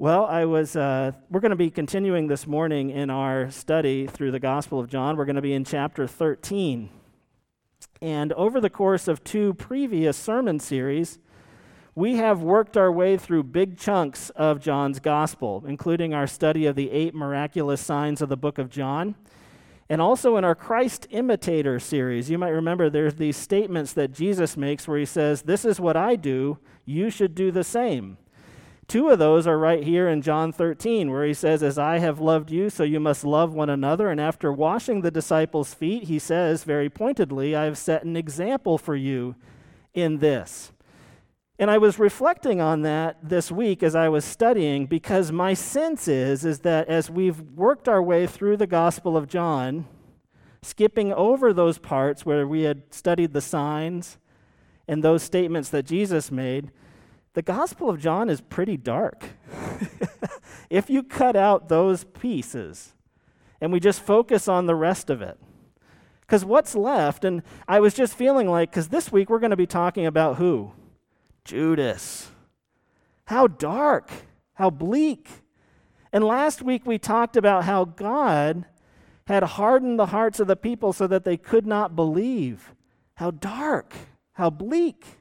Well, I was. Uh, we're going to be continuing this morning in our study through the Gospel of John. We're going to be in chapter 13, and over the course of two previous sermon series, we have worked our way through big chunks of John's Gospel, including our study of the eight miraculous signs of the Book of John. And also in our Christ Imitator series, you might remember there's these statements that Jesus makes where he says, This is what I do, you should do the same. Two of those are right here in John 13, where he says, As I have loved you, so you must love one another. And after washing the disciples' feet, he says very pointedly, I have set an example for you in this. And I was reflecting on that this week as I was studying because my sense is, is that as we've worked our way through the Gospel of John, skipping over those parts where we had studied the signs and those statements that Jesus made, the Gospel of John is pretty dark. if you cut out those pieces and we just focus on the rest of it. Because what's left, and I was just feeling like, because this week we're going to be talking about who? Judas. How dark, how bleak. And last week we talked about how God had hardened the hearts of the people so that they could not believe. How dark, how bleak.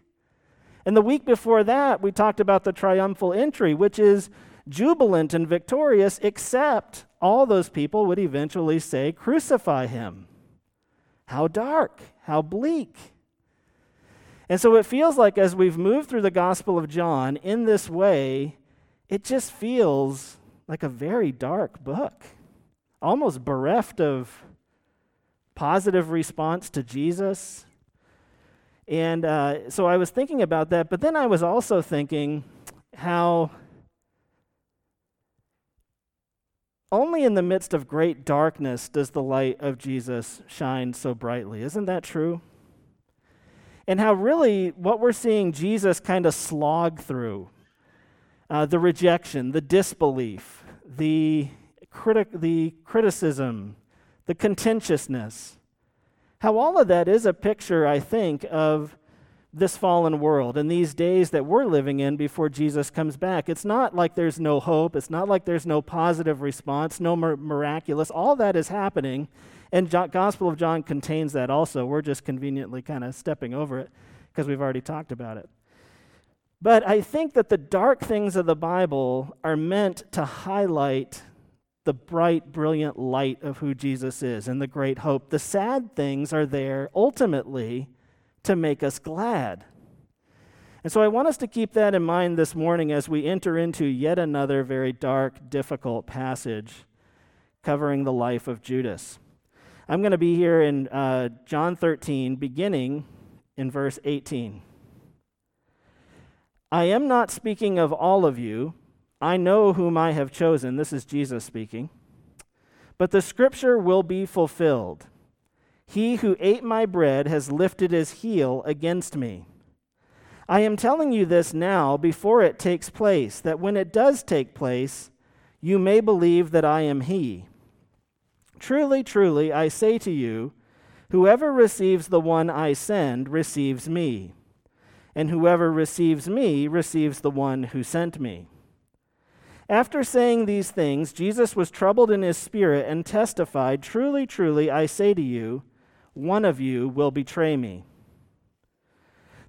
And the week before that, we talked about the triumphal entry, which is jubilant and victorious, except all those people would eventually say, Crucify him. How dark, how bleak. And so it feels like as we've moved through the Gospel of John in this way, it just feels like a very dark book, almost bereft of positive response to Jesus, and uh, so I was thinking about that, but then I was also thinking how only in the midst of great darkness does the light of Jesus shine so brightly. Isn't that true? And how really what we're seeing Jesus kind of slog through uh, the rejection, the disbelief, the, criti- the criticism, the contentiousness how all of that is a picture, I think, of this fallen world and these days that we're living in before Jesus comes back. It's not like there's no hope. It's not like there's no positive response, no miraculous. All that is happening. And Gospel of John contains that also. We're just conveniently kind of stepping over it because we've already talked about it. But I think that the dark things of the Bible are meant to highlight the bright, brilliant light of who Jesus is and the great hope. The sad things are there ultimately to make us glad. And so I want us to keep that in mind this morning as we enter into yet another very dark, difficult passage covering the life of Judas. I'm going to be here in uh, John 13, beginning in verse 18. I am not speaking of all of you I know whom I have chosen. This is Jesus speaking. But the scripture will be fulfilled. He who ate my bread has lifted his heel against me. I am telling you this now before it takes place, that when it does take place, you may believe that I am he. Truly, truly, I say to you, whoever receives the one I send receives me, and whoever receives me receives the one who sent me. After saying these things, Jesus was troubled in his spirit and testified, Truly, truly, I say to you, one of you will betray me.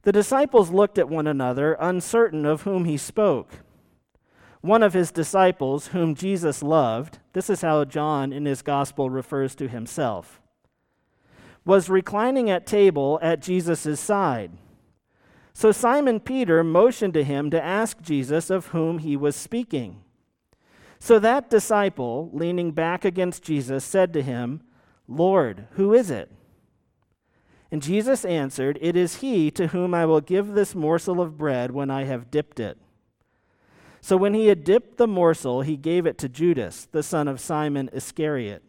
The disciples looked at one another, uncertain of whom he spoke. One of his disciples, whom Jesus loved, this is how John in his gospel refers to himself, was reclining at table at Jesus' side. So Simon Peter motioned to him to ask Jesus of whom he was speaking. So that disciple, leaning back against Jesus, said to him, Lord, who is it? And Jesus answered, It is he to whom I will give this morsel of bread when I have dipped it. So when he had dipped the morsel, he gave it to Judas, the son of Simon Iscariot.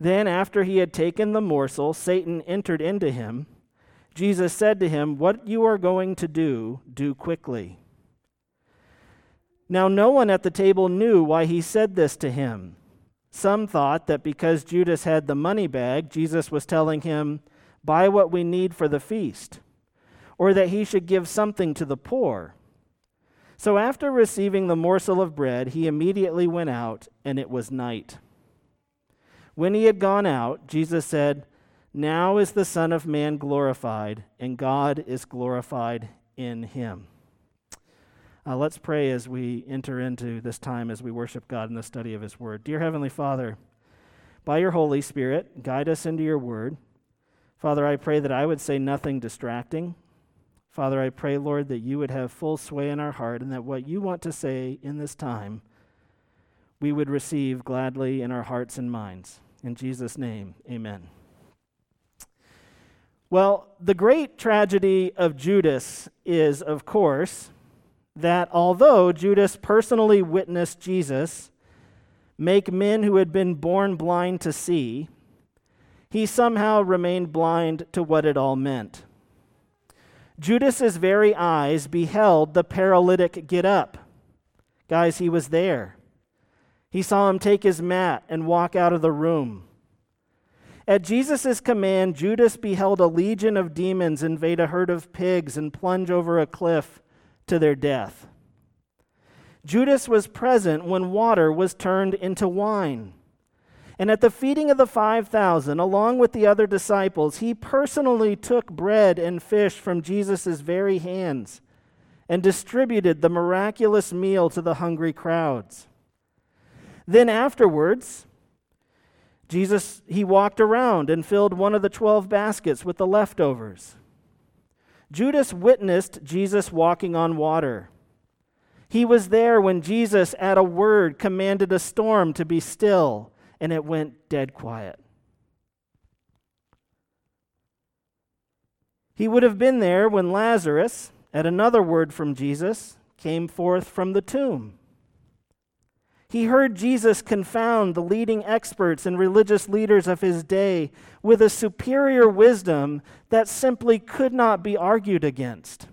Then, after he had taken the morsel, Satan entered into him. Jesus said to him, What you are going to do, do quickly. Now, no one at the table knew why he said this to him. Some thought that because Judas had the money bag, Jesus was telling him, Buy what we need for the feast, or that he should give something to the poor. So after receiving the morsel of bread, he immediately went out, and it was night. When he had gone out, Jesus said, Now is the Son of Man glorified, and God is glorified in him. Uh, let's pray as we enter into this time as we worship God in the study of his word. Dear Heavenly Father, by your Holy Spirit, guide us into your word. Father, I pray that I would say nothing distracting. Father, I pray, Lord, that you would have full sway in our heart and that what you want to say in this time, we would receive gladly in our hearts and minds. In Jesus' name, amen. Well, the great tragedy of Judas is, of course, that although Judas personally witnessed Jesus make men who had been born blind to see, he somehow remained blind to what it all meant. Judas's very eyes beheld the paralytic get up. Guys, he was there. He saw him take his mat and walk out of the room. At Jesus' command, Judas beheld a legion of demons invade a herd of pigs and plunge over a cliff to their death. Judas was present when water was turned into wine. And at the feeding of the 5,000, along with the other disciples, he personally took bread and fish from Jesus' very hands and distributed the miraculous meal to the hungry crowds. Then afterwards, Jesus he walked around and filled one of the 12 baskets with the leftovers. Judas witnessed Jesus walking on water. He was there when Jesus, at a word, commanded a storm to be still and it went dead quiet. He would have been there when Lazarus, at another word from Jesus, came forth from the tomb. He heard Jesus confound the leading experts and religious leaders of his day with a superior wisdom that simply could not be argued against.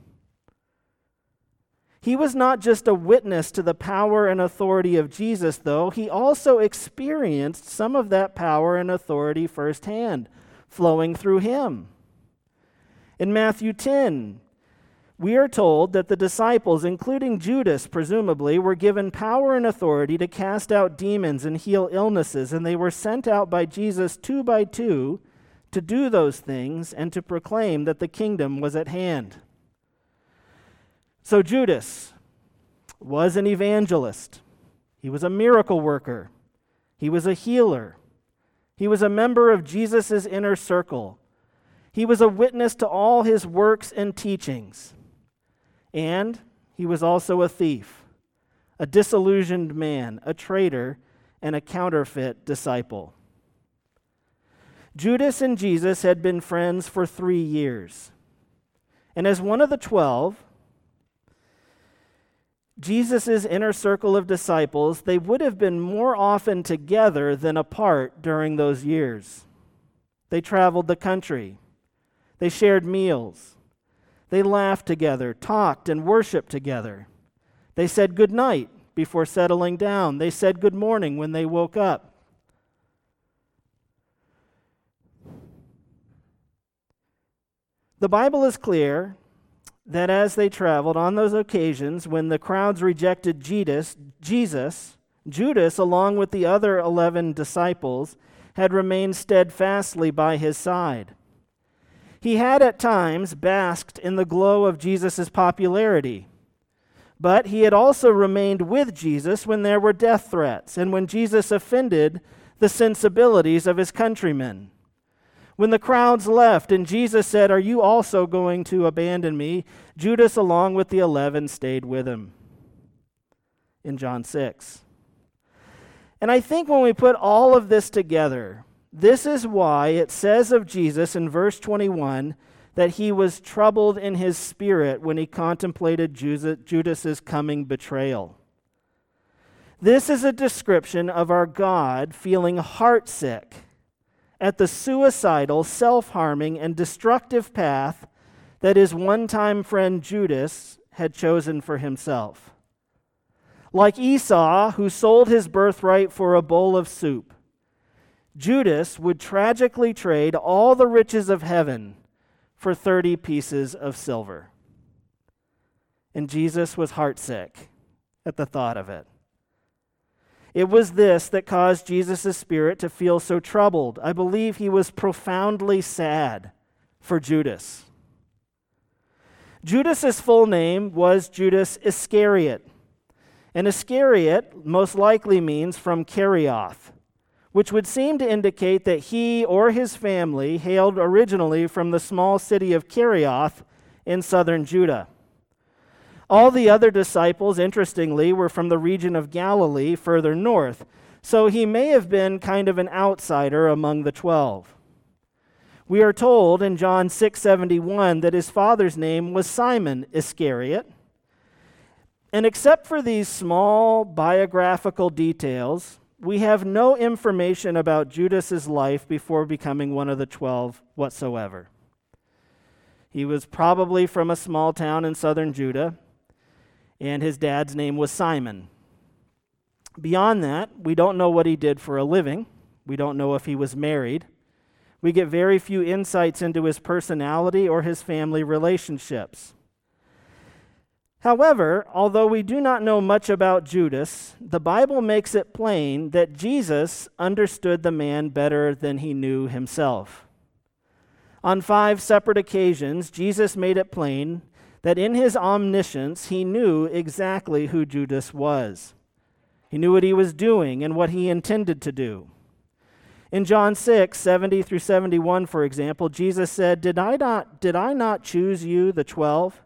He was not just a witness to the power and authority of Jesus, though, he also experienced some of that power and authority firsthand, flowing through him. In Matthew 10, we are told that the disciples, including Judas, presumably, were given power and authority to cast out demons and heal illnesses, and they were sent out by Jesus two by two to do those things and to proclaim that the kingdom was at hand. So Judas was an evangelist, he was a miracle worker, he was a healer, he was a member of Jesus' inner circle, he was a witness to all his works and teachings, and he was also a thief, a disillusioned man, a traitor, and a counterfeit disciple. Judas and Jesus had been friends for three years. And as one of the twelve, Jesus' inner circle of disciples, they would have been more often together than apart during those years. They traveled the country, they shared meals, they laughed together, talked, and worshiped together. They said good night before settling down, they said good morning when they woke up. The Bible is clear that as they traveled on those occasions when the crowds rejected Jesus, Judas, along with the other 11 disciples, had remained steadfastly by his side. He had at times basked in the glow of Jesus' popularity, but he had also remained with Jesus when there were death threats and when Jesus offended the sensibilities of his countrymen. When the crowds left and Jesus said, Are you also going to abandon me? Judas, along with the eleven, stayed with him. In John 6. And I think when we put all of this together, this is why it says of Jesus in verse 21 that he was troubled in his spirit when he contemplated Judas's coming betrayal. This is a description of our God feeling heartsick at the suicidal, self harming, and destructive path that his one time friend Judas had chosen for himself. Like Esau, who sold his birthright for a bowl of soup, Judas would tragically trade all the riches of heaven for 30 pieces of silver. and Jesus was heartsick at the thought of it. It was this that caused Jesus' spirit to feel so troubled. I believe he was profoundly sad for Judas. Judas's full name was Judas Iscariot. And Iscariot most likely means from Kerioth, which would seem to indicate that he or his family hailed originally from the small city of Kerioth in southern Judah. All the other disciples, interestingly, were from the region of Galilee further north, so he may have been kind of an outsider among the twelve. We are told in John 6:71 that his father's name was Simon Iscariot. And except for these small biographical details, we have no information about Judas's life before becoming one of the 12 whatsoever. He was probably from a small town in southern Judah and his dad's name was Simon. Beyond that, we don't know what he did for a living. We don't know if he was married. We get very few insights into his personality or his family relationships. However, although we do not know much about Judas, the Bible makes it plain that Jesus understood the man better than he knew himself. On five separate occasions, Jesus made it plain that in his omniscience, he knew exactly who Judas was. He knew what he was doing and what he intended to do. In John 6, 70 through 71, for example, Jesus said, Did I not, did I not choose you, the twelve?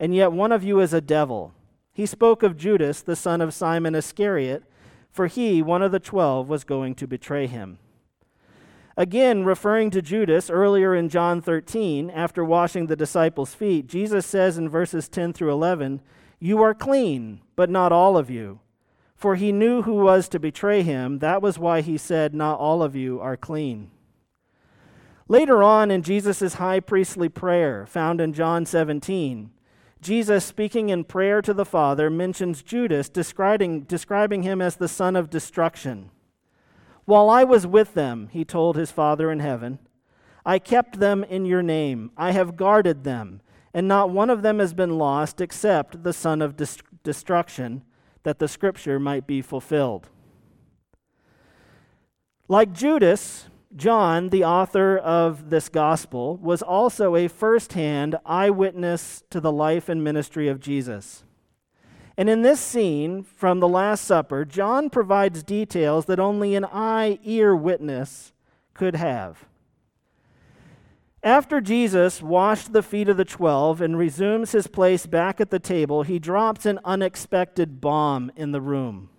And yet one of you is a devil. He spoke of Judas, the son of Simon Iscariot, for he, one of the twelve, was going to betray him. Again, referring to Judas earlier in John 13, after washing the disciples' feet, Jesus says in verses 10 through 11, You are clean, but not all of you. For he knew who was to betray him. That was why he said, Not all of you are clean. Later on in Jesus' high priestly prayer, found in John 17, Jesus, speaking in prayer to the Father, mentions Judas, describing, describing him as the son of destruction. While I was with them, he told his Father in heaven, I kept them in your name. I have guarded them, and not one of them has been lost except the son of destruction, that the scripture might be fulfilled. Like Judas, John, the author of this gospel, was also a firsthand eyewitness to the life and ministry of Jesus. And in this scene from the Last Supper, John provides details that only an eye ear witness could have. After Jesus washed the feet of the twelve and resumes his place back at the table, he drops an unexpected bomb in the room.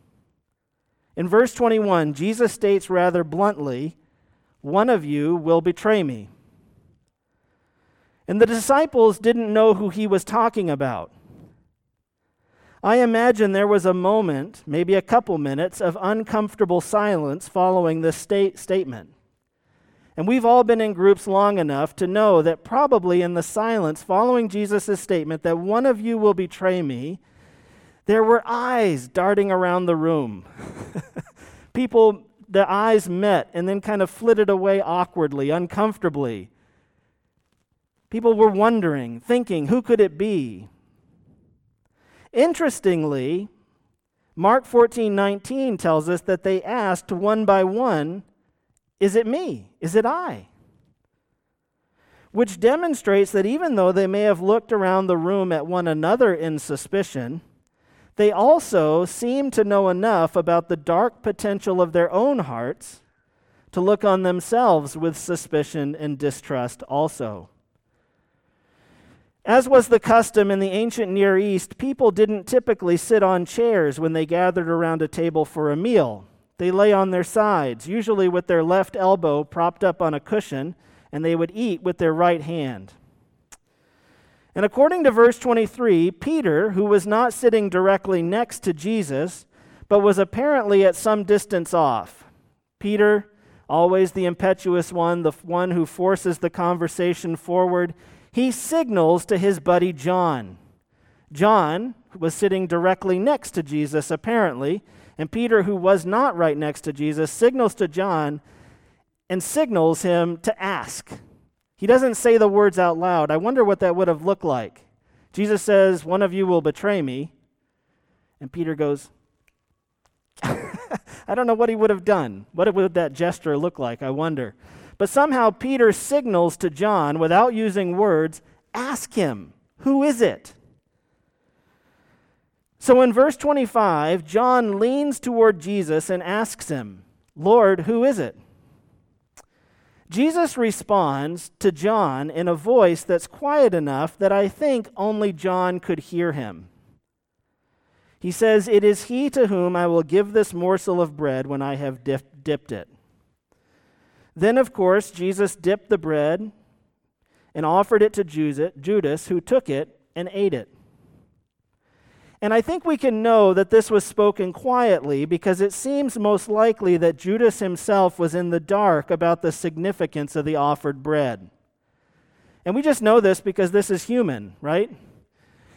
In verse 21, Jesus states rather bluntly, One of you will betray me. And the disciples didn't know who he was talking about. I imagine there was a moment, maybe a couple minutes, of uncomfortable silence following this state statement. And we've all been in groups long enough to know that probably in the silence following Jesus' statement that one of you will betray me, there were eyes darting around the room. People, the eyes met and then kind of flitted away awkwardly, uncomfortably. People were wondering, thinking, who could it be? Interestingly, Mark 14 19 tells us that they asked one by one, Is it me? Is it I? Which demonstrates that even though they may have looked around the room at one another in suspicion, they also seem to know enough about the dark potential of their own hearts to look on themselves with suspicion and distrust also. As was the custom in the ancient Near East, people didn't typically sit on chairs when they gathered around a table for a meal. They lay on their sides, usually with their left elbow propped up on a cushion, and they would eat with their right hand. And according to verse 23, Peter, who was not sitting directly next to Jesus, but was apparently at some distance off, Peter, always the impetuous one, the one who forces the conversation forward, he signals to his buddy John. John was sitting directly next to Jesus, apparently, and Peter, who was not right next to Jesus, signals to John and signals him to ask. He doesn't say the words out loud. I wonder what that would have looked like. Jesus says, One of you will betray me. And Peter goes, I don't know what he would have done. What would that gesture look like? I wonder. But somehow Peter signals to John without using words, Ask him, who is it? So in verse 25, John leans toward Jesus and asks him, Lord, who is it? Jesus responds to John in a voice that's quiet enough that I think only John could hear him. He says, It is he to whom I will give this morsel of bread when I have dip- dipped it. Then, of course, Jesus dipped the bread and offered it to Judas, who took it and ate it. And I think we can know that this was spoken quietly because it seems most likely that Judas himself was in the dark about the significance of the offered bread. And we just know this because this is human, right?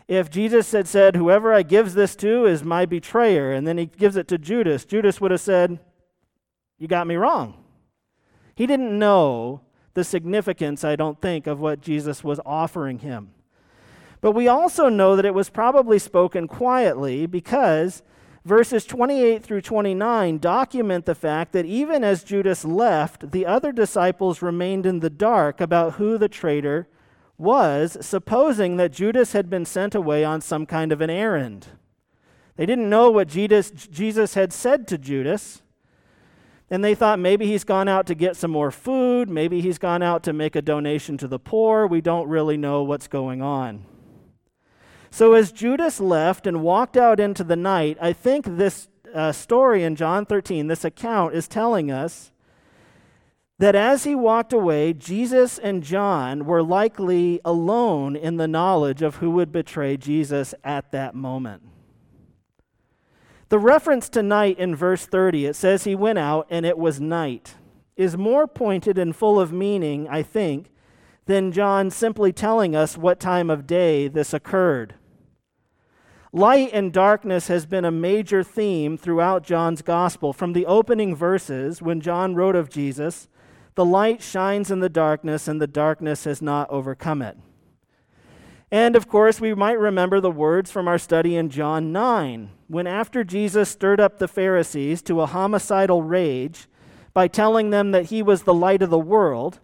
If Jesus had said, Whoever I gives this to is my betrayer, and then he gives it to Judas, Judas would have said, You got me wrong. He didn't know the significance, I don't think, of what Jesus was offering him. But we also know that it was probably spoken quietly because verses 28 through 29 document the fact that even as Judas left, the other disciples remained in the dark about who the traitor was, supposing that Judas had been sent away on some kind of an errand. They didn't know what Jesus had said to Judas. And they thought maybe he's gone out to get some more food. Maybe he's gone out to make a donation to the poor. We don't really know what's going on. So as Judas left and walked out into the night, I think this uh, story in John 13, this account, is telling us that as he walked away, Jesus and John were likely alone in the knowledge of who would betray Jesus at that moment. The reference to night in verse 30, it says he went out and it was night, is more pointed and full of meaning, I think, than John simply telling us what time of day this occurred. Light and darkness has been a major theme throughout John's gospel. From the opening verses, when John wrote of Jesus, the light shines in the darkness, and the darkness has not overcome it. And of course, we might remember the words from our study in John 9, when after Jesus stirred up the Pharisees to a homicidal rage by telling them that he was the light of the world,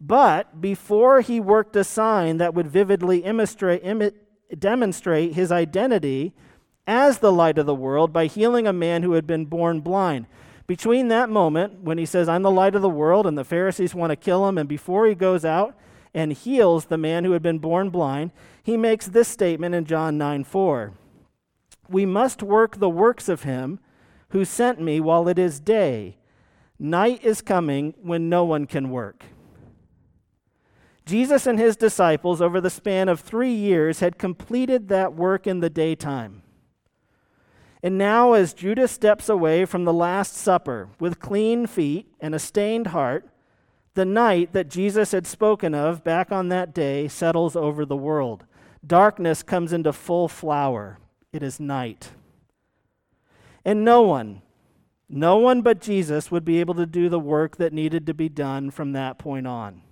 but before he worked a sign that would vividly demonstrate his identity as the light of the world by healing a man who had been born blind. Between that moment, when he says, I'm the light of the world, and the Pharisees want to kill him, and before he goes out and heals the man who had been born blind, he makes this statement in John 9 4. We must work the works of him who sent me while it is day. Night is coming when no one can work. Jesus and his disciples, over the span of three years, had completed that work in the daytime. And now, as Judas steps away from the Last Supper with clean feet and a stained heart, the night that Jesus had spoken of back on that day settles over the world. Darkness comes into full flower. It is night. And no one, no one but Jesus would be able to do the work that needed to be done from that point on.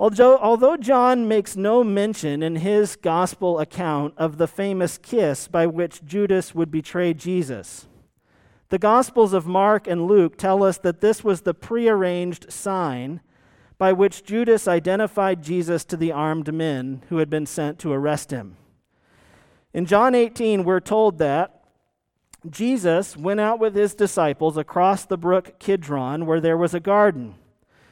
Although, John makes no mention in his gospel account of the famous kiss by which Judas would betray Jesus, the Gospels of Mark and Luke tell us that this was the prearranged sign by which Judas identified Jesus to the armed men who had been sent to arrest him. In John 18, we're told that Jesus went out with his disciples across the brook Kidron, where there was a garden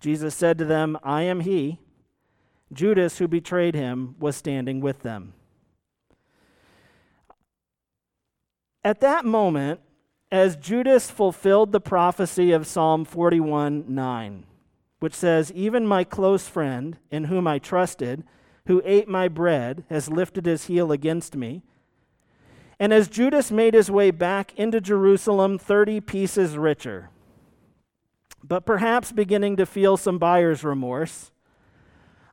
Jesus said to them, I am he. Judas, who betrayed him, was standing with them. At that moment, as Judas fulfilled the prophecy of Psalm 41 9, which says, Even my close friend, in whom I trusted, who ate my bread, has lifted his heel against me. And as Judas made his way back into Jerusalem, 30 pieces richer, but perhaps beginning to feel some buyer's remorse,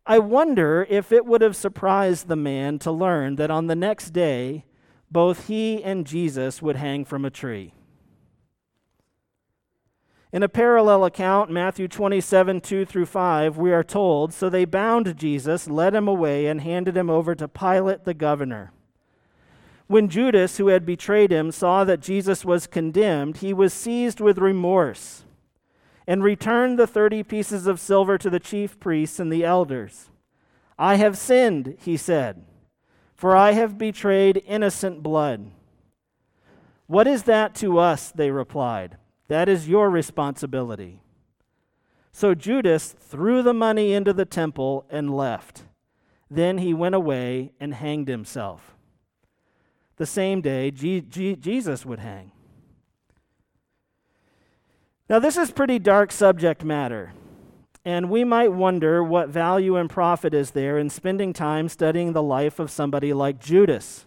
I wonder if it would have surprised the man to learn that on the next day, both he and Jesus would hang from a tree. In a parallel account, Matthew 27 2 through 5, we are told So they bound Jesus, led him away, and handed him over to Pilate the governor. When Judas, who had betrayed him, saw that Jesus was condemned, he was seized with remorse and returned the thirty pieces of silver to the chief priests and the elders. I have sinned, he said, for I have betrayed innocent blood. What is that to us? They replied. That is your responsibility. So Judas threw the money into the temple and left. Then he went away and hanged himself. The same day, G- G- Jesus would hang. Now, this is pretty dark subject matter, and we might wonder what value and profit is there in spending time studying the life of somebody like Judas.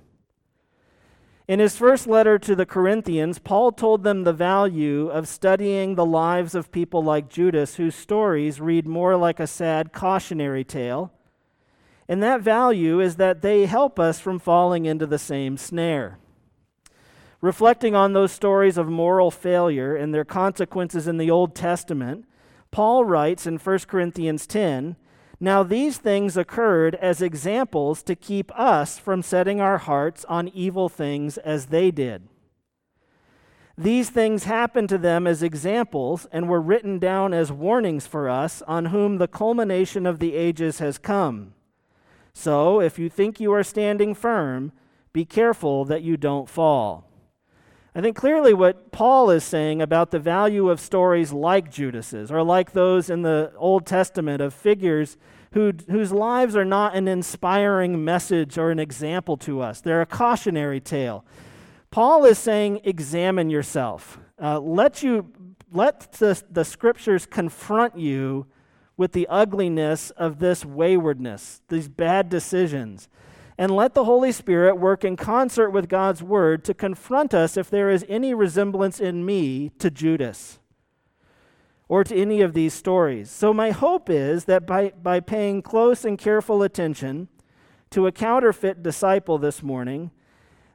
In his first letter to the Corinthians, Paul told them the value of studying the lives of people like Judas, whose stories read more like a sad cautionary tale. And that value is that they help us from falling into the same snare. Reflecting on those stories of moral failure and their consequences in the Old Testament, Paul writes in 1 Corinthians 10 Now these things occurred as examples to keep us from setting our hearts on evil things as they did. These things happened to them as examples and were written down as warnings for us, on whom the culmination of the ages has come. So, if you think you are standing firm, be careful that you don't fall. I think clearly what Paul is saying about the value of stories like Judas's, or like those in the Old Testament of figures who, whose lives are not an inspiring message or an example to us, they're a cautionary tale. Paul is saying, examine yourself. Uh, let, you, let the, the scriptures confront you with the ugliness of this waywardness, these bad decisions and let the Holy Spirit work in concert with God's word to confront us if there is any resemblance in me to Judas or to any of these stories. So, my hope is that by, by paying close and careful attention to a counterfeit disciple this morning,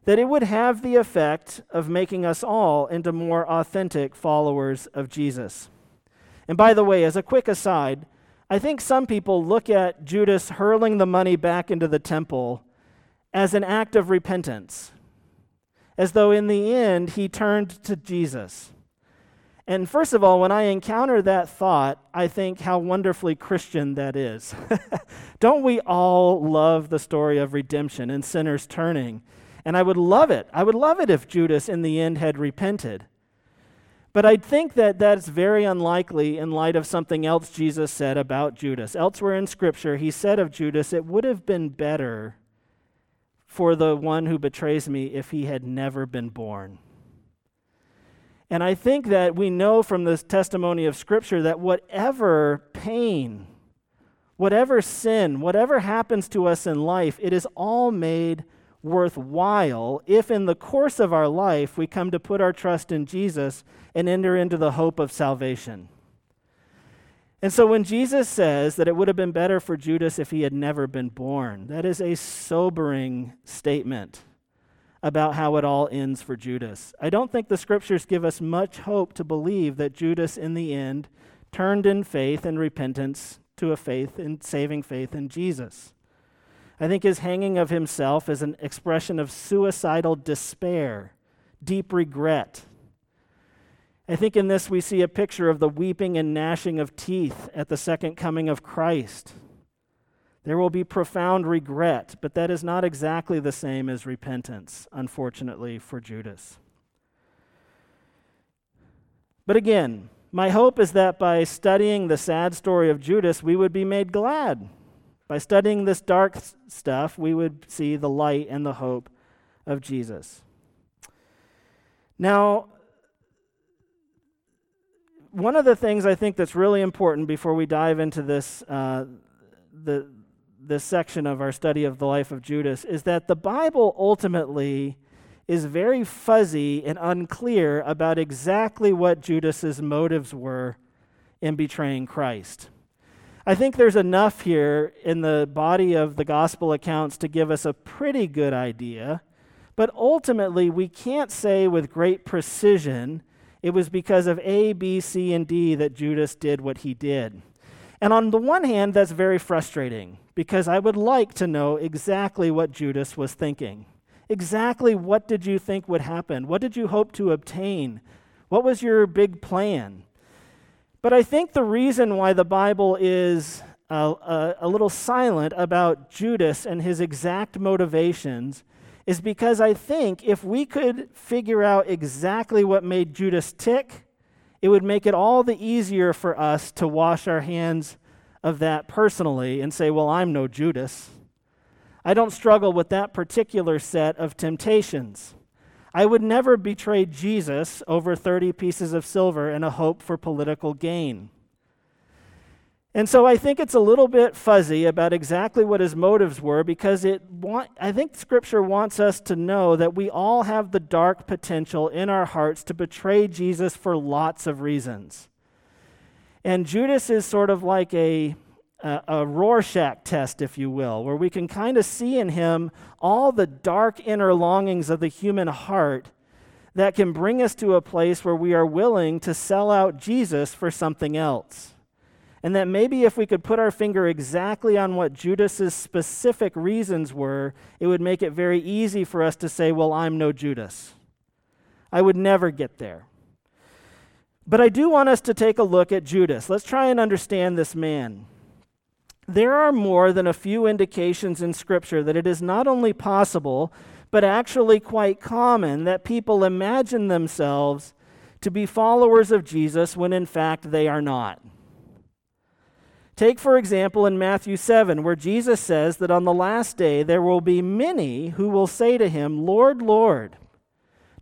that it would have the effect of making us all into more authentic followers of Jesus. And by the way, as a quick aside, I think some people look at Judas hurling the money back into the temple as an act of repentance, as though in the end he turned to Jesus. And first of all, when I encounter that thought, I think how wonderfully Christian that is. Don't we all love the story of redemption and sinners turning? And I would love it. I would love it if Judas in the end had repented. But I think that that's very unlikely in light of something else Jesus said about Judas. Elsewhere in Scripture, he said of Judas, it would have been better for the one who betrays me if he had never been born. And I think that we know from this testimony of Scripture that whatever pain, whatever sin, whatever happens to us in life, it is all made worthwhile if in the course of our life we come to put our trust in Jesus and enter into the hope of salvation. And so when Jesus says that it would have been better for Judas if he had never been born, that is a sobering statement about how it all ends for Judas. I don't think the scriptures give us much hope to believe that Judas, in the end, turned in faith and repentance to a faith in saving faith in Jesus. I think his hanging of himself is an expression of suicidal despair, deep regret, I think in this we see a picture of the weeping and gnashing of teeth at the second coming of Christ. There will be profound regret, but that is not exactly the same as repentance, unfortunately, for Judas. But again, my hope is that by studying the sad story of Judas, we would be made glad. By studying this dark stuff, we would see the light and the hope of Jesus. Now, one of the things I think that's really important before we dive into this, uh, the, this section of our study of the life of Judas is that the Bible ultimately is very fuzzy and unclear about exactly what Judas's motives were in betraying Christ. I think there's enough here in the body of the gospel accounts to give us a pretty good idea, but ultimately we can't say with great precision it was because of A, B, C, and D that Judas did what he did. And on the one hand, that's very frustrating because I would like to know exactly what Judas was thinking. Exactly what did you think would happen? What did you hope to obtain? What was your big plan? But I think the reason why the Bible is a, a, a, little silent about Judas and his exact motivations is because I think if we could figure out exactly what made Judas tick, it would make it all the easier for us to wash our hands of that personally and say, well, I'm no Judas. I don't struggle with that particular set of temptations. I would never betray Jesus over 30 pieces of silver in a hope for political gain. And so I think it's a little bit fuzzy about exactly what his motives were because it want, I think scripture wants us to know that we all have the dark potential in our hearts to betray Jesus for lots of reasons. And Judas is sort of like a a, a Rorschach test, if you will, where we can kind of see in him all the dark inner longings of the human heart that can bring us to a place where we are willing to sell out Jesus for something else. And that maybe if we could put our finger exactly on what Judas's specific reasons were, it would make it very easy for us to say, Well, I'm no Judas. I would never get there. But I do want us to take a look at Judas. Let's try and understand this man there are more than a few indications in Scripture that it is not only possible, but actually quite common that people imagine themselves to be followers of Jesus when in fact they are not. Take, for example, in Matthew 7, where Jesus says that on the last day there will be many who will say to him, Lord, Lord,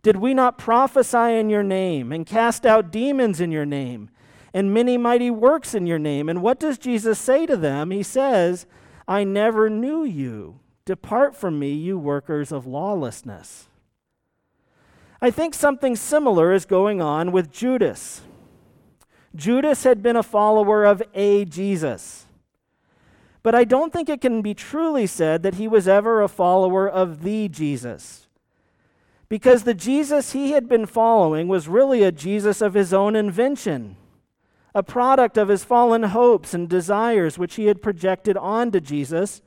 did we not prophesy in your name and cast out demons in your name? and many mighty works in your name. And what does Jesus say to them? He says, I never knew you. Depart from me, you workers of lawlessness. I think something similar is going on with Judas. Judas had been a follower of a Jesus. But I don't think it can be truly said that he was ever a follower of the Jesus. Because the Jesus he had been following was really a Jesus of his own invention a product of his fallen hopes and desires which he had projected onto Jesus.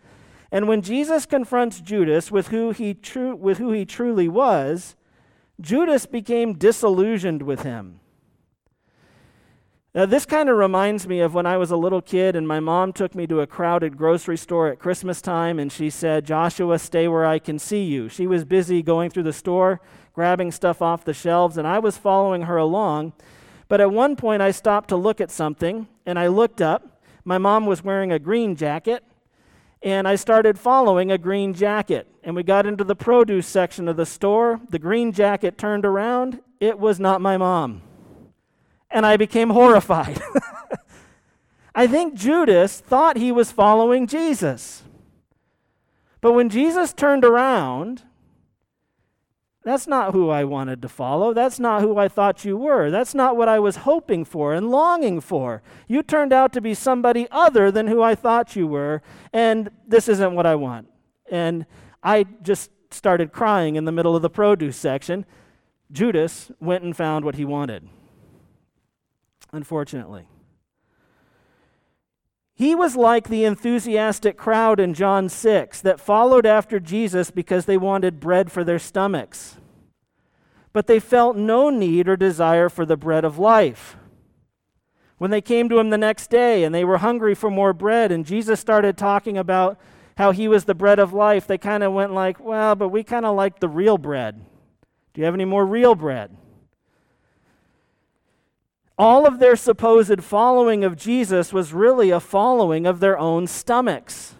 And when Jesus confronts Judas with who he, tru- with who he truly was, Judas became disillusioned with him. Now, this kind of reminds me of when I was a little kid and my mom took me to a crowded grocery store at Christmas time and she said, Joshua, stay where I can see you. She was busy going through the store, grabbing stuff off the shelves, and I was following her along. But at one point, I stopped to look at something, and I looked up. My mom was wearing a green jacket, and I started following a green jacket. And we got into the produce section of the store. The green jacket turned around. It was not my mom. And I became horrified. I think Judas thought he was following Jesus. But when Jesus turned around, that's not who I wanted to follow. That's not who I thought you were. That's not what I was hoping for and longing for. You turned out to be somebody other than who I thought you were, and this isn't what I want. And I just started crying in the middle of the produce section. Judas went and found what he wanted. Unfortunately. He was like the enthusiastic crowd in John 6 that followed after Jesus because they wanted bread for their stomachs. But they felt no need or desire for the bread of life. When they came to him the next day and they were hungry for more bread, and Jesus started talking about how he was the bread of life, they kind of went like, well, but we kind of like the real bread. Do you have any more real bread? All of their supposed following of Jesus was really a following of their own stomachs.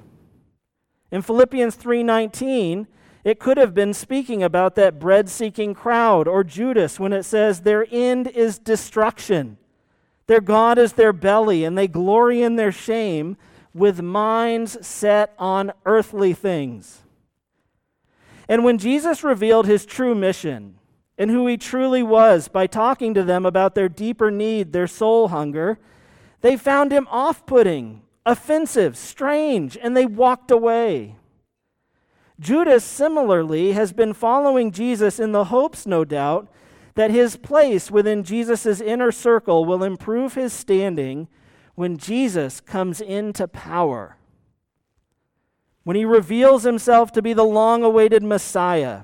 In Philippians 3:19, it could have been speaking about that bread-seeking crowd or Judas when it says their end is destruction. Their god is their belly and they glory in their shame, with minds set on earthly things. And when Jesus revealed his true mission and who he truly was by talking to them about their deeper need, their soul hunger, they found him off putting, offensive, strange, and they walked away. Judas, similarly, has been following Jesus in the hopes, no doubt, that his place within Jesus' inner circle will improve his standing when Jesus comes into power. When he reveals himself to be the long awaited Messiah.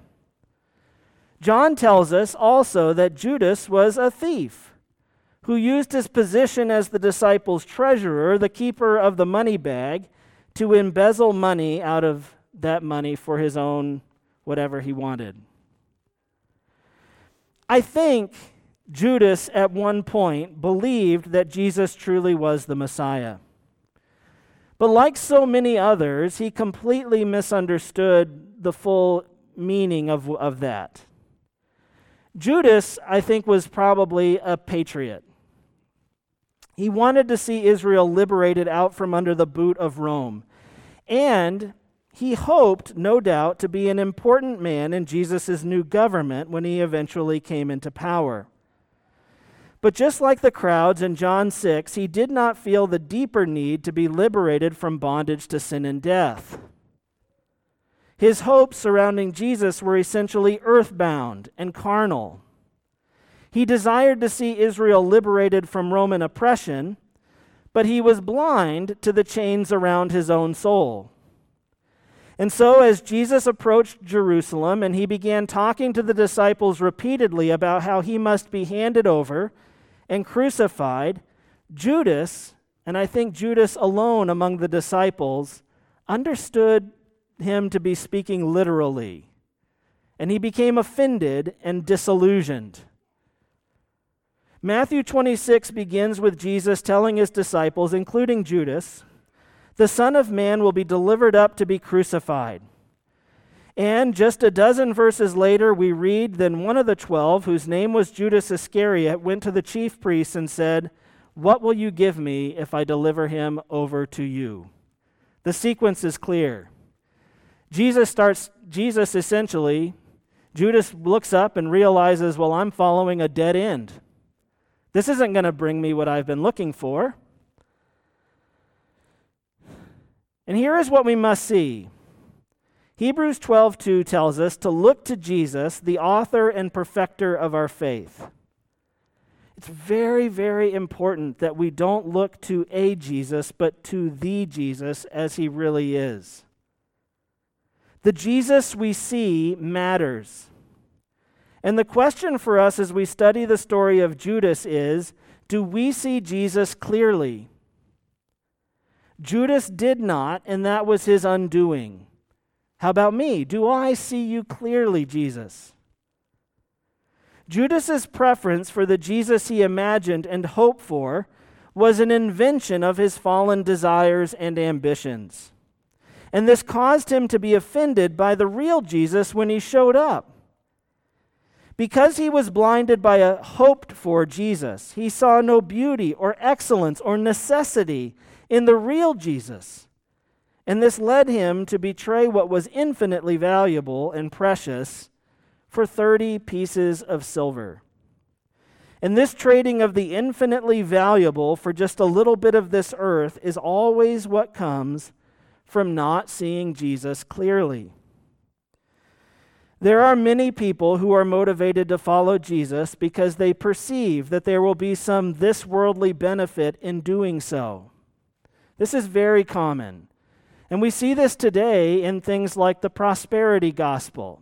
John tells us also that Judas was a thief who used his position as the disciples' treasurer, the keeper of the money bag, to embezzle money out of that money for his own whatever he wanted. I think Judas at one point believed that Jesus truly was the Messiah. But like so many others, he completely misunderstood the full meaning of, of that. Judas, I think, was probably a patriot. He wanted to see Israel liberated out from under the boot of Rome. And he hoped, no doubt, to be an important man in Jesus' new government when he eventually came into power. But just like the crowds in John 6, he did not feel the deeper need to be liberated from bondage to sin and death. His hopes surrounding Jesus were essentially earthbound and carnal. He desired to see Israel liberated from Roman oppression, but he was blind to the chains around his own soul. And so, as Jesus approached Jerusalem and he began talking to the disciples repeatedly about how he must be handed over and crucified, Judas, and I think Judas alone among the disciples, understood him to be speaking literally. And he became offended and disillusioned. Matthew 26 begins with Jesus telling his disciples, including Judas, the Son of Man will be delivered up to be crucified. And just a dozen verses later, we read Then one of the twelve, whose name was Judas Iscariot, went to the chief priests and said, What will you give me if I deliver him over to you? The sequence is clear. Jesus starts, Jesus essentially, Judas looks up and realizes, Well, I'm following a dead end. This isn't going to bring me what I've been looking for. And here is what we must see. Hebrews 12:2 tells us to look to Jesus, the author and perfecter of our faith. It's very very important that we don't look to a Jesus but to the Jesus as he really is. The Jesus we see matters. And the question for us as we study the story of Judas is do we see Jesus clearly? Judas did not, and that was his undoing. How about me? Do I see you clearly, Jesus? Judas's preference for the Jesus he imagined and hoped for was an invention of his fallen desires and ambitions. And this caused him to be offended by the real Jesus when he showed up. Because he was blinded by a hoped for Jesus, he saw no beauty or excellence or necessity in the real Jesus. And this led him to betray what was infinitely valuable and precious for 30 pieces of silver. And this trading of the infinitely valuable for just a little bit of this earth is always what comes from not seeing Jesus clearly. There are many people who are motivated to follow Jesus because they perceive that there will be some this worldly benefit in doing so. This is very common. And we see this today in things like the prosperity gospel.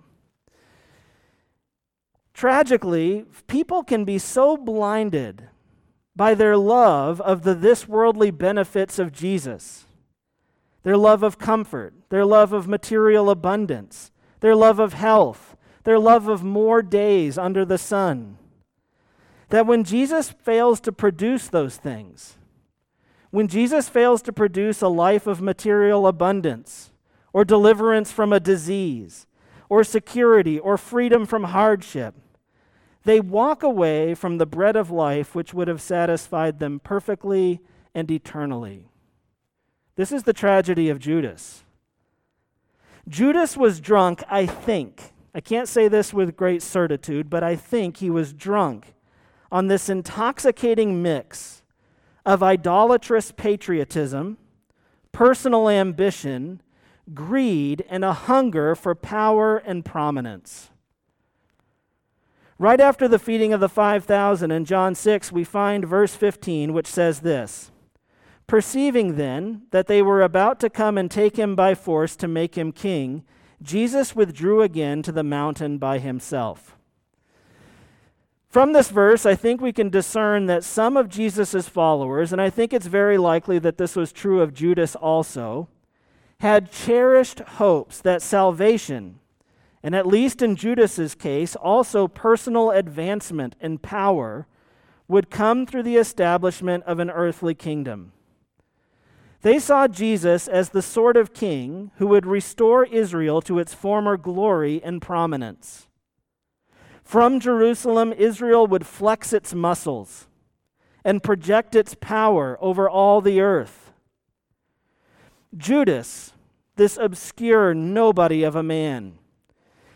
Tragically, people can be so blinded by their love of the this worldly benefits of Jesus, their love of comfort, their love of material abundance, their love of health, their love of more days under the sun, that when Jesus fails to produce those things, when Jesus fails to produce a life of material abundance, or deliverance from a disease, or security, or freedom from hardship, they walk away from the bread of life which would have satisfied them perfectly and eternally. This is the tragedy of Judas. Judas was drunk, I think. I can't say this with great certitude, but I think he was drunk on this intoxicating mix of idolatrous patriotism, personal ambition, greed, and a hunger for power and prominence. Right after the feeding of the 5,000 in John 6, we find verse 15, which says this Perceiving then that they were about to come and take him by force to make him king, Jesus withdrew again to the mountain by himself. From this verse, I think we can discern that some of Jesus' followers, and I think it's very likely that this was true of Judas also, had cherished hopes that salvation, and at least in Judas's case, also personal advancement and power, would come through the establishment of an earthly kingdom. They saw Jesus as the sort of king who would restore Israel to its former glory and prominence. From Jerusalem, Israel would flex its muscles and project its power over all the earth. Judas, this obscure nobody of a man,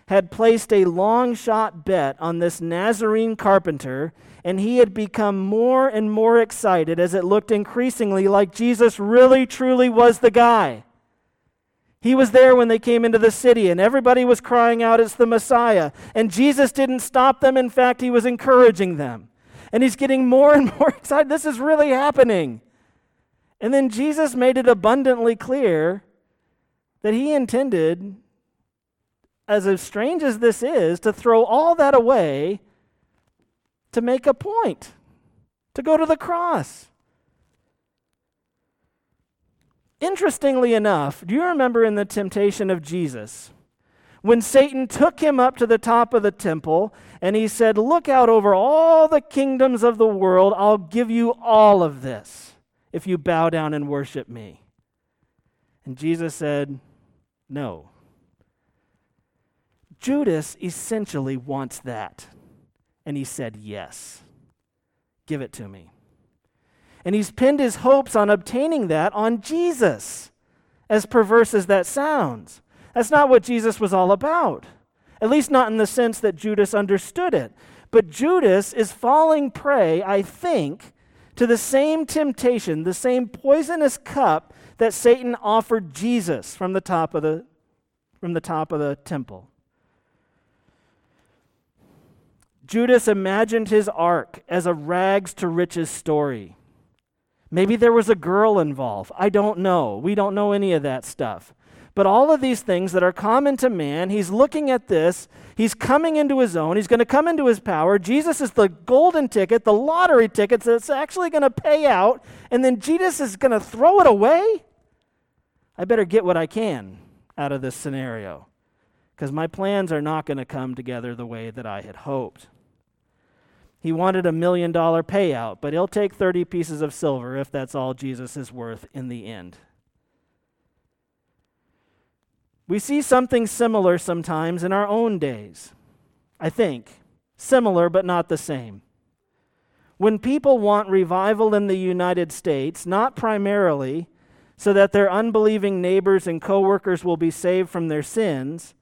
had placed a long shot bet on this Nazarene carpenter and he had become more and more excited as it looked increasingly like Jesus really, truly was the guy. He was there when they came into the city, and everybody was crying out, It's the Messiah. And Jesus didn't stop them. In fact, he was encouraging them. And he's getting more and more excited. This is really happening. And then Jesus made it abundantly clear that he intended, as strange as this is, to throw all that away to make a point, to go to the cross. Interestingly enough, do you remember in the temptation of Jesus? When Satan took him up to the top of the temple and he said, Look out over all the kingdoms of the world, I'll give you all of this if you bow down and worship me. And Jesus said, No. Judas essentially wants that. And he said, Yes. Give it to me. And he's pinned his hopes on obtaining that on Jesus, as perverse as that sounds. That's not what Jesus was all about, at least not in the sense that Judas understood it. But Judas is falling prey, I think, to the same temptation, the same poisonous cup that Satan offered Jesus from the top of the, from the, top of the temple. Judas imagined his arc as a rags to riches story. Maybe there was a girl involved. I don't know. We don't know any of that stuff. But all of these things that are common to man, he's looking at this. He's coming into his own. He's going to come into his power. Jesus is the golden ticket, the lottery ticket that's actually going to pay out. And then Jesus is going to throw it away? I better get what I can out of this scenario because my plans are not going to come together the way that I had hoped. He wanted a million dollar payout, but he'll take 30 pieces of silver if that's all Jesus is worth in the end. We see something similar sometimes in our own days. I think. Similar, but not the same. When people want revival in the United States, not primarily so that their unbelieving neighbors and coworkers will be saved from their sins,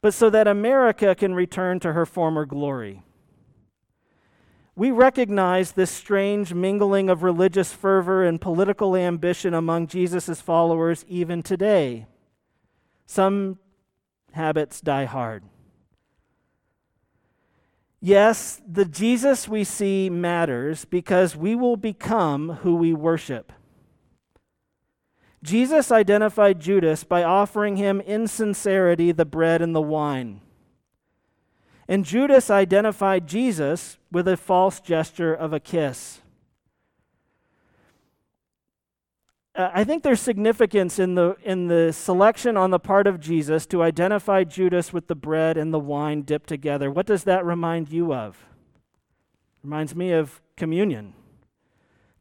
but so that America can return to her former glory. We recognize this strange mingling of religious fervor and political ambition among Jesus' followers even today. Some habits die hard. Yes, the Jesus we see matters because we will become who we worship. Jesus identified Judas by offering him in sincerity the bread and the wine. And Judas identified Jesus with a false gesture of a kiss. Uh, I think there's significance in the, in the selection on the part of Jesus to identify Judas with the bread and the wine dipped together. What does that remind you of? Reminds me of communion,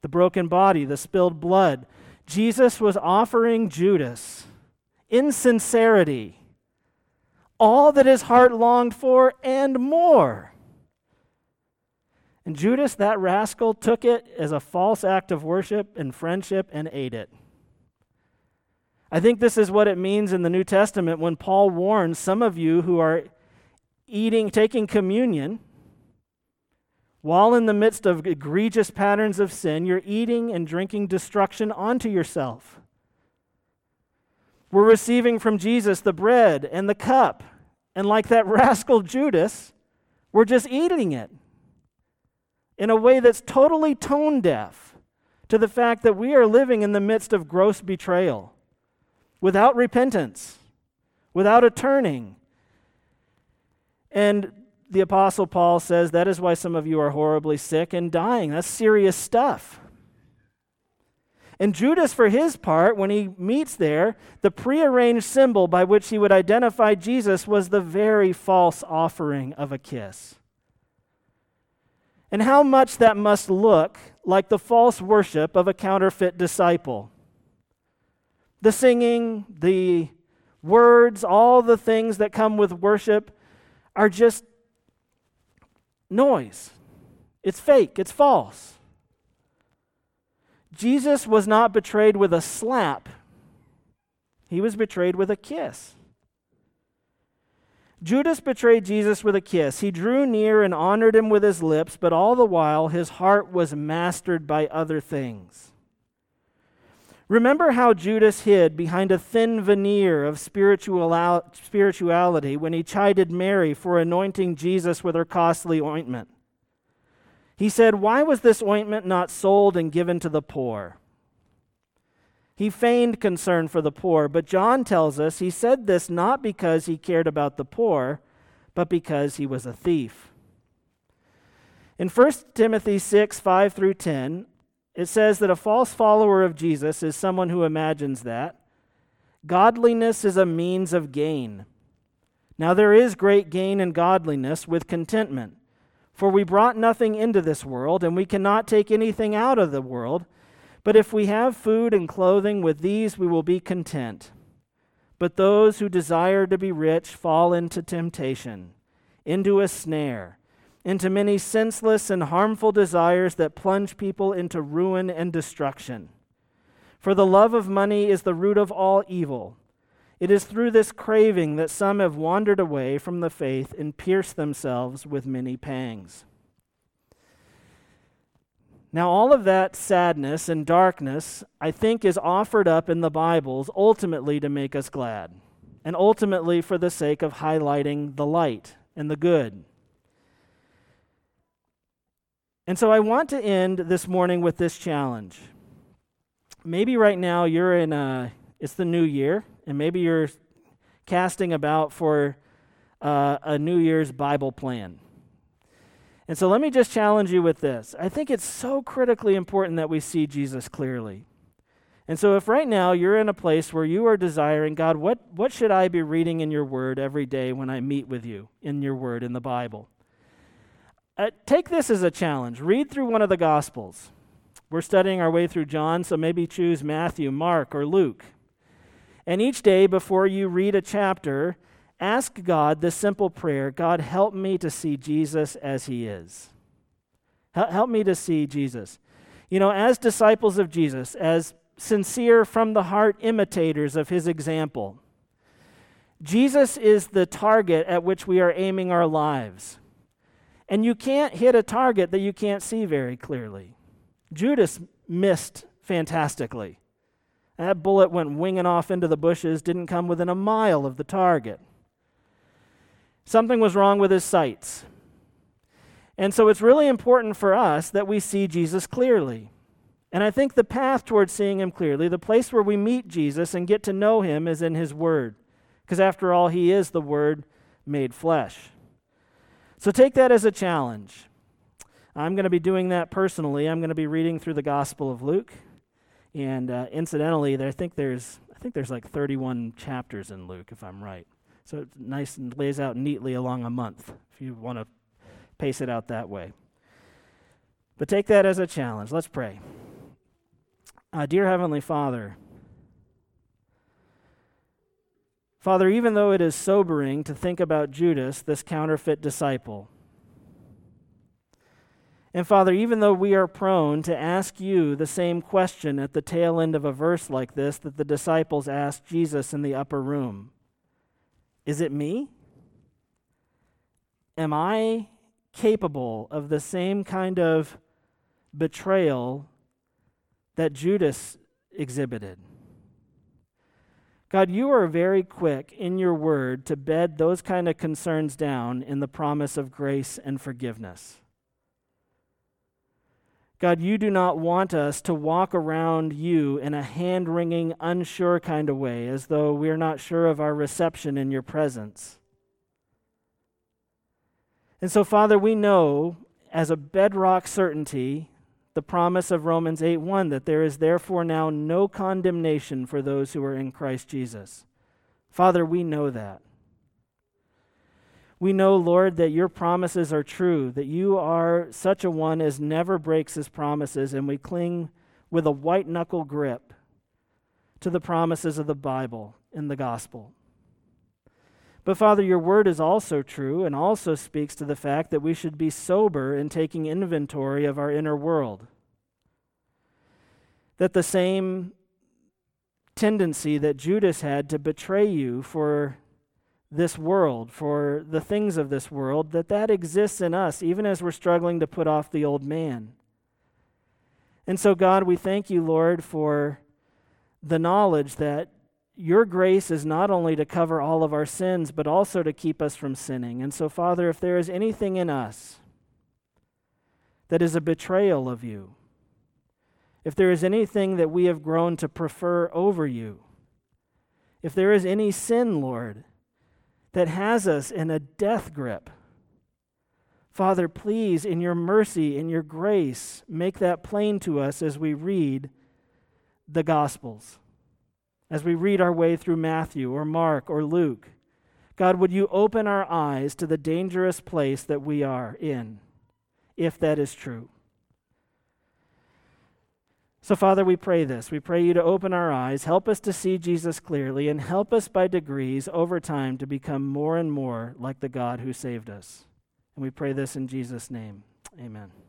the broken body, the spilled blood. Jesus was offering Judas in sincerity all that his heart longed for and more. And Judas, that rascal, took it as a false act of worship and friendship and ate it. I think this is what it means in the New Testament when Paul warns some of you who are eating, taking communion, while in the midst of egregious patterns of sin, you're eating and drinking destruction onto yourself. We're receiving from Jesus the bread and the cup, and like that rascal Judas, we're just eating it in a way that's totally tone deaf to the fact that we are living in the midst of gross betrayal without repentance, without a turning. And the Apostle Paul says that is why some of you are horribly sick and dying. That's serious stuff. And Judas, for his part, when he meets there, the prearranged symbol by which he would identify Jesus was the very false offering of a kiss. And how much that must look like the false worship of a counterfeit disciple. The singing, the words, all the things that come with worship are just noise. It's fake, it's false. Jesus was not betrayed with a slap, he was betrayed with a kiss. Judas betrayed Jesus with a kiss. He drew near and honored him with his lips, but all the while his heart was mastered by other things. Remember how Judas hid behind a thin veneer of spirituality when he chided Mary for anointing Jesus with her costly ointment. He said, Why was this ointment not sold and given to the poor? He feigned concern for the poor, but John tells us he said this not because he cared about the poor, but because he was a thief. In 1 Timothy 6 5 through 10, it says that a false follower of Jesus is someone who imagines that. Godliness is a means of gain. Now, there is great gain in godliness with contentment. For we brought nothing into this world, and we cannot take anything out of the world. But if we have food and clothing, with these we will be content. But those who desire to be rich fall into temptation, into a snare into many senseless and harmful desires that plunge people into ruin and destruction. For the love of money is the root of all evil. It is through this craving that some have wandered away from the faith and pierced themselves with many pangs. Now, all of that sadness and darkness, I think, is offered up in the Bibles ultimately to make us glad, and ultimately for the sake of highlighting the light and the good. And so I want to end this morning with this challenge. Maybe right now you're in a, it's the new year, and maybe you're casting about for uh, a New Year's Bible plan. And so let me just challenge you with this. I think it's so critically important that we see Jesus clearly. And so if right now you're in a place where you are desiring, God, what, what should I be reading in your word every day when I meet with you in your word in the Bible? Uh, take this as a challenge. Read through one of the Gospels. We're studying our way through John, so maybe choose Matthew, Mark, or Luke. And each day before you read a chapter, ask God this simple prayer God, help me to see Jesus as he is. Help me to see Jesus. You know, as disciples of Jesus, as sincere from the heart imitators of his example, Jesus is the target at which we are aiming our lives. And you can't hit a target that you can't see very clearly. Judas missed fantastically. That bullet went winging off into the bushes, didn't come within a mile of the target. Something was wrong with his sights. And so it's really important for us that we see Jesus clearly. And I think the path towards seeing him clearly, the place where we meet Jesus and get to know him, is in his word. Because after all, he is the word made flesh. So take that as a challenge. I'm going to be doing that personally. I'm going to be reading through the Gospel of Luke. And uh, incidentally, there, I think there's I think there's like 31 chapters in Luke, if I'm right. So it's nice and lays out neatly along a month, if you want to pace it out that way. But take that as a challenge. Let's pray. Uh, dear Heavenly Father, Father, even though it is sobering to think about Judas, this counterfeit disciple, And Father, even though we are prone to ask you the same question at the tail end of a verse like this that the disciples asked Jesus in the upper room Is it me? Am I capable of the same kind of betrayal that Judas exhibited? God, you are very quick in your word to bed those kind of concerns down in the promise of grace and forgiveness. God, you do not want us to walk around you in a hand wringing, unsure kind of way, as though we're not sure of our reception in your presence. And so, Father, we know as a bedrock certainty the promise of Romans 8 1 that there is therefore now no condemnation for those who are in Christ Jesus. Father, we know that. We know, Lord, that your promises are true, that you are such a one as never breaks his promises, and we cling with a white knuckle grip to the promises of the Bible and the gospel. But Father, your word is also true and also speaks to the fact that we should be sober in taking inventory of our inner world. That the same tendency that Judas had to betray you for this world, for the things of this world, that that exists in us, even as we're struggling to put off the old man. And so, God, we thank you, Lord, for the knowledge that your grace is not only to cover all of our sins, but also to keep us from sinning. And so, Father, if there is anything in us that is a betrayal of you, if there is anything that we have grown to prefer over you, if there is any sin, Lord, that has us in a death grip. Father, please, in your mercy, in your grace, make that plain to us as we read the Gospels, as we read our way through Matthew or Mark or Luke. God, would you open our eyes to the dangerous place that we are in, if that is true? So, Father, we pray this. We pray you to open our eyes, help us to see Jesus clearly, and help us by degrees over time to become more and more like the God who saved us. And we pray this in Jesus' name. Amen.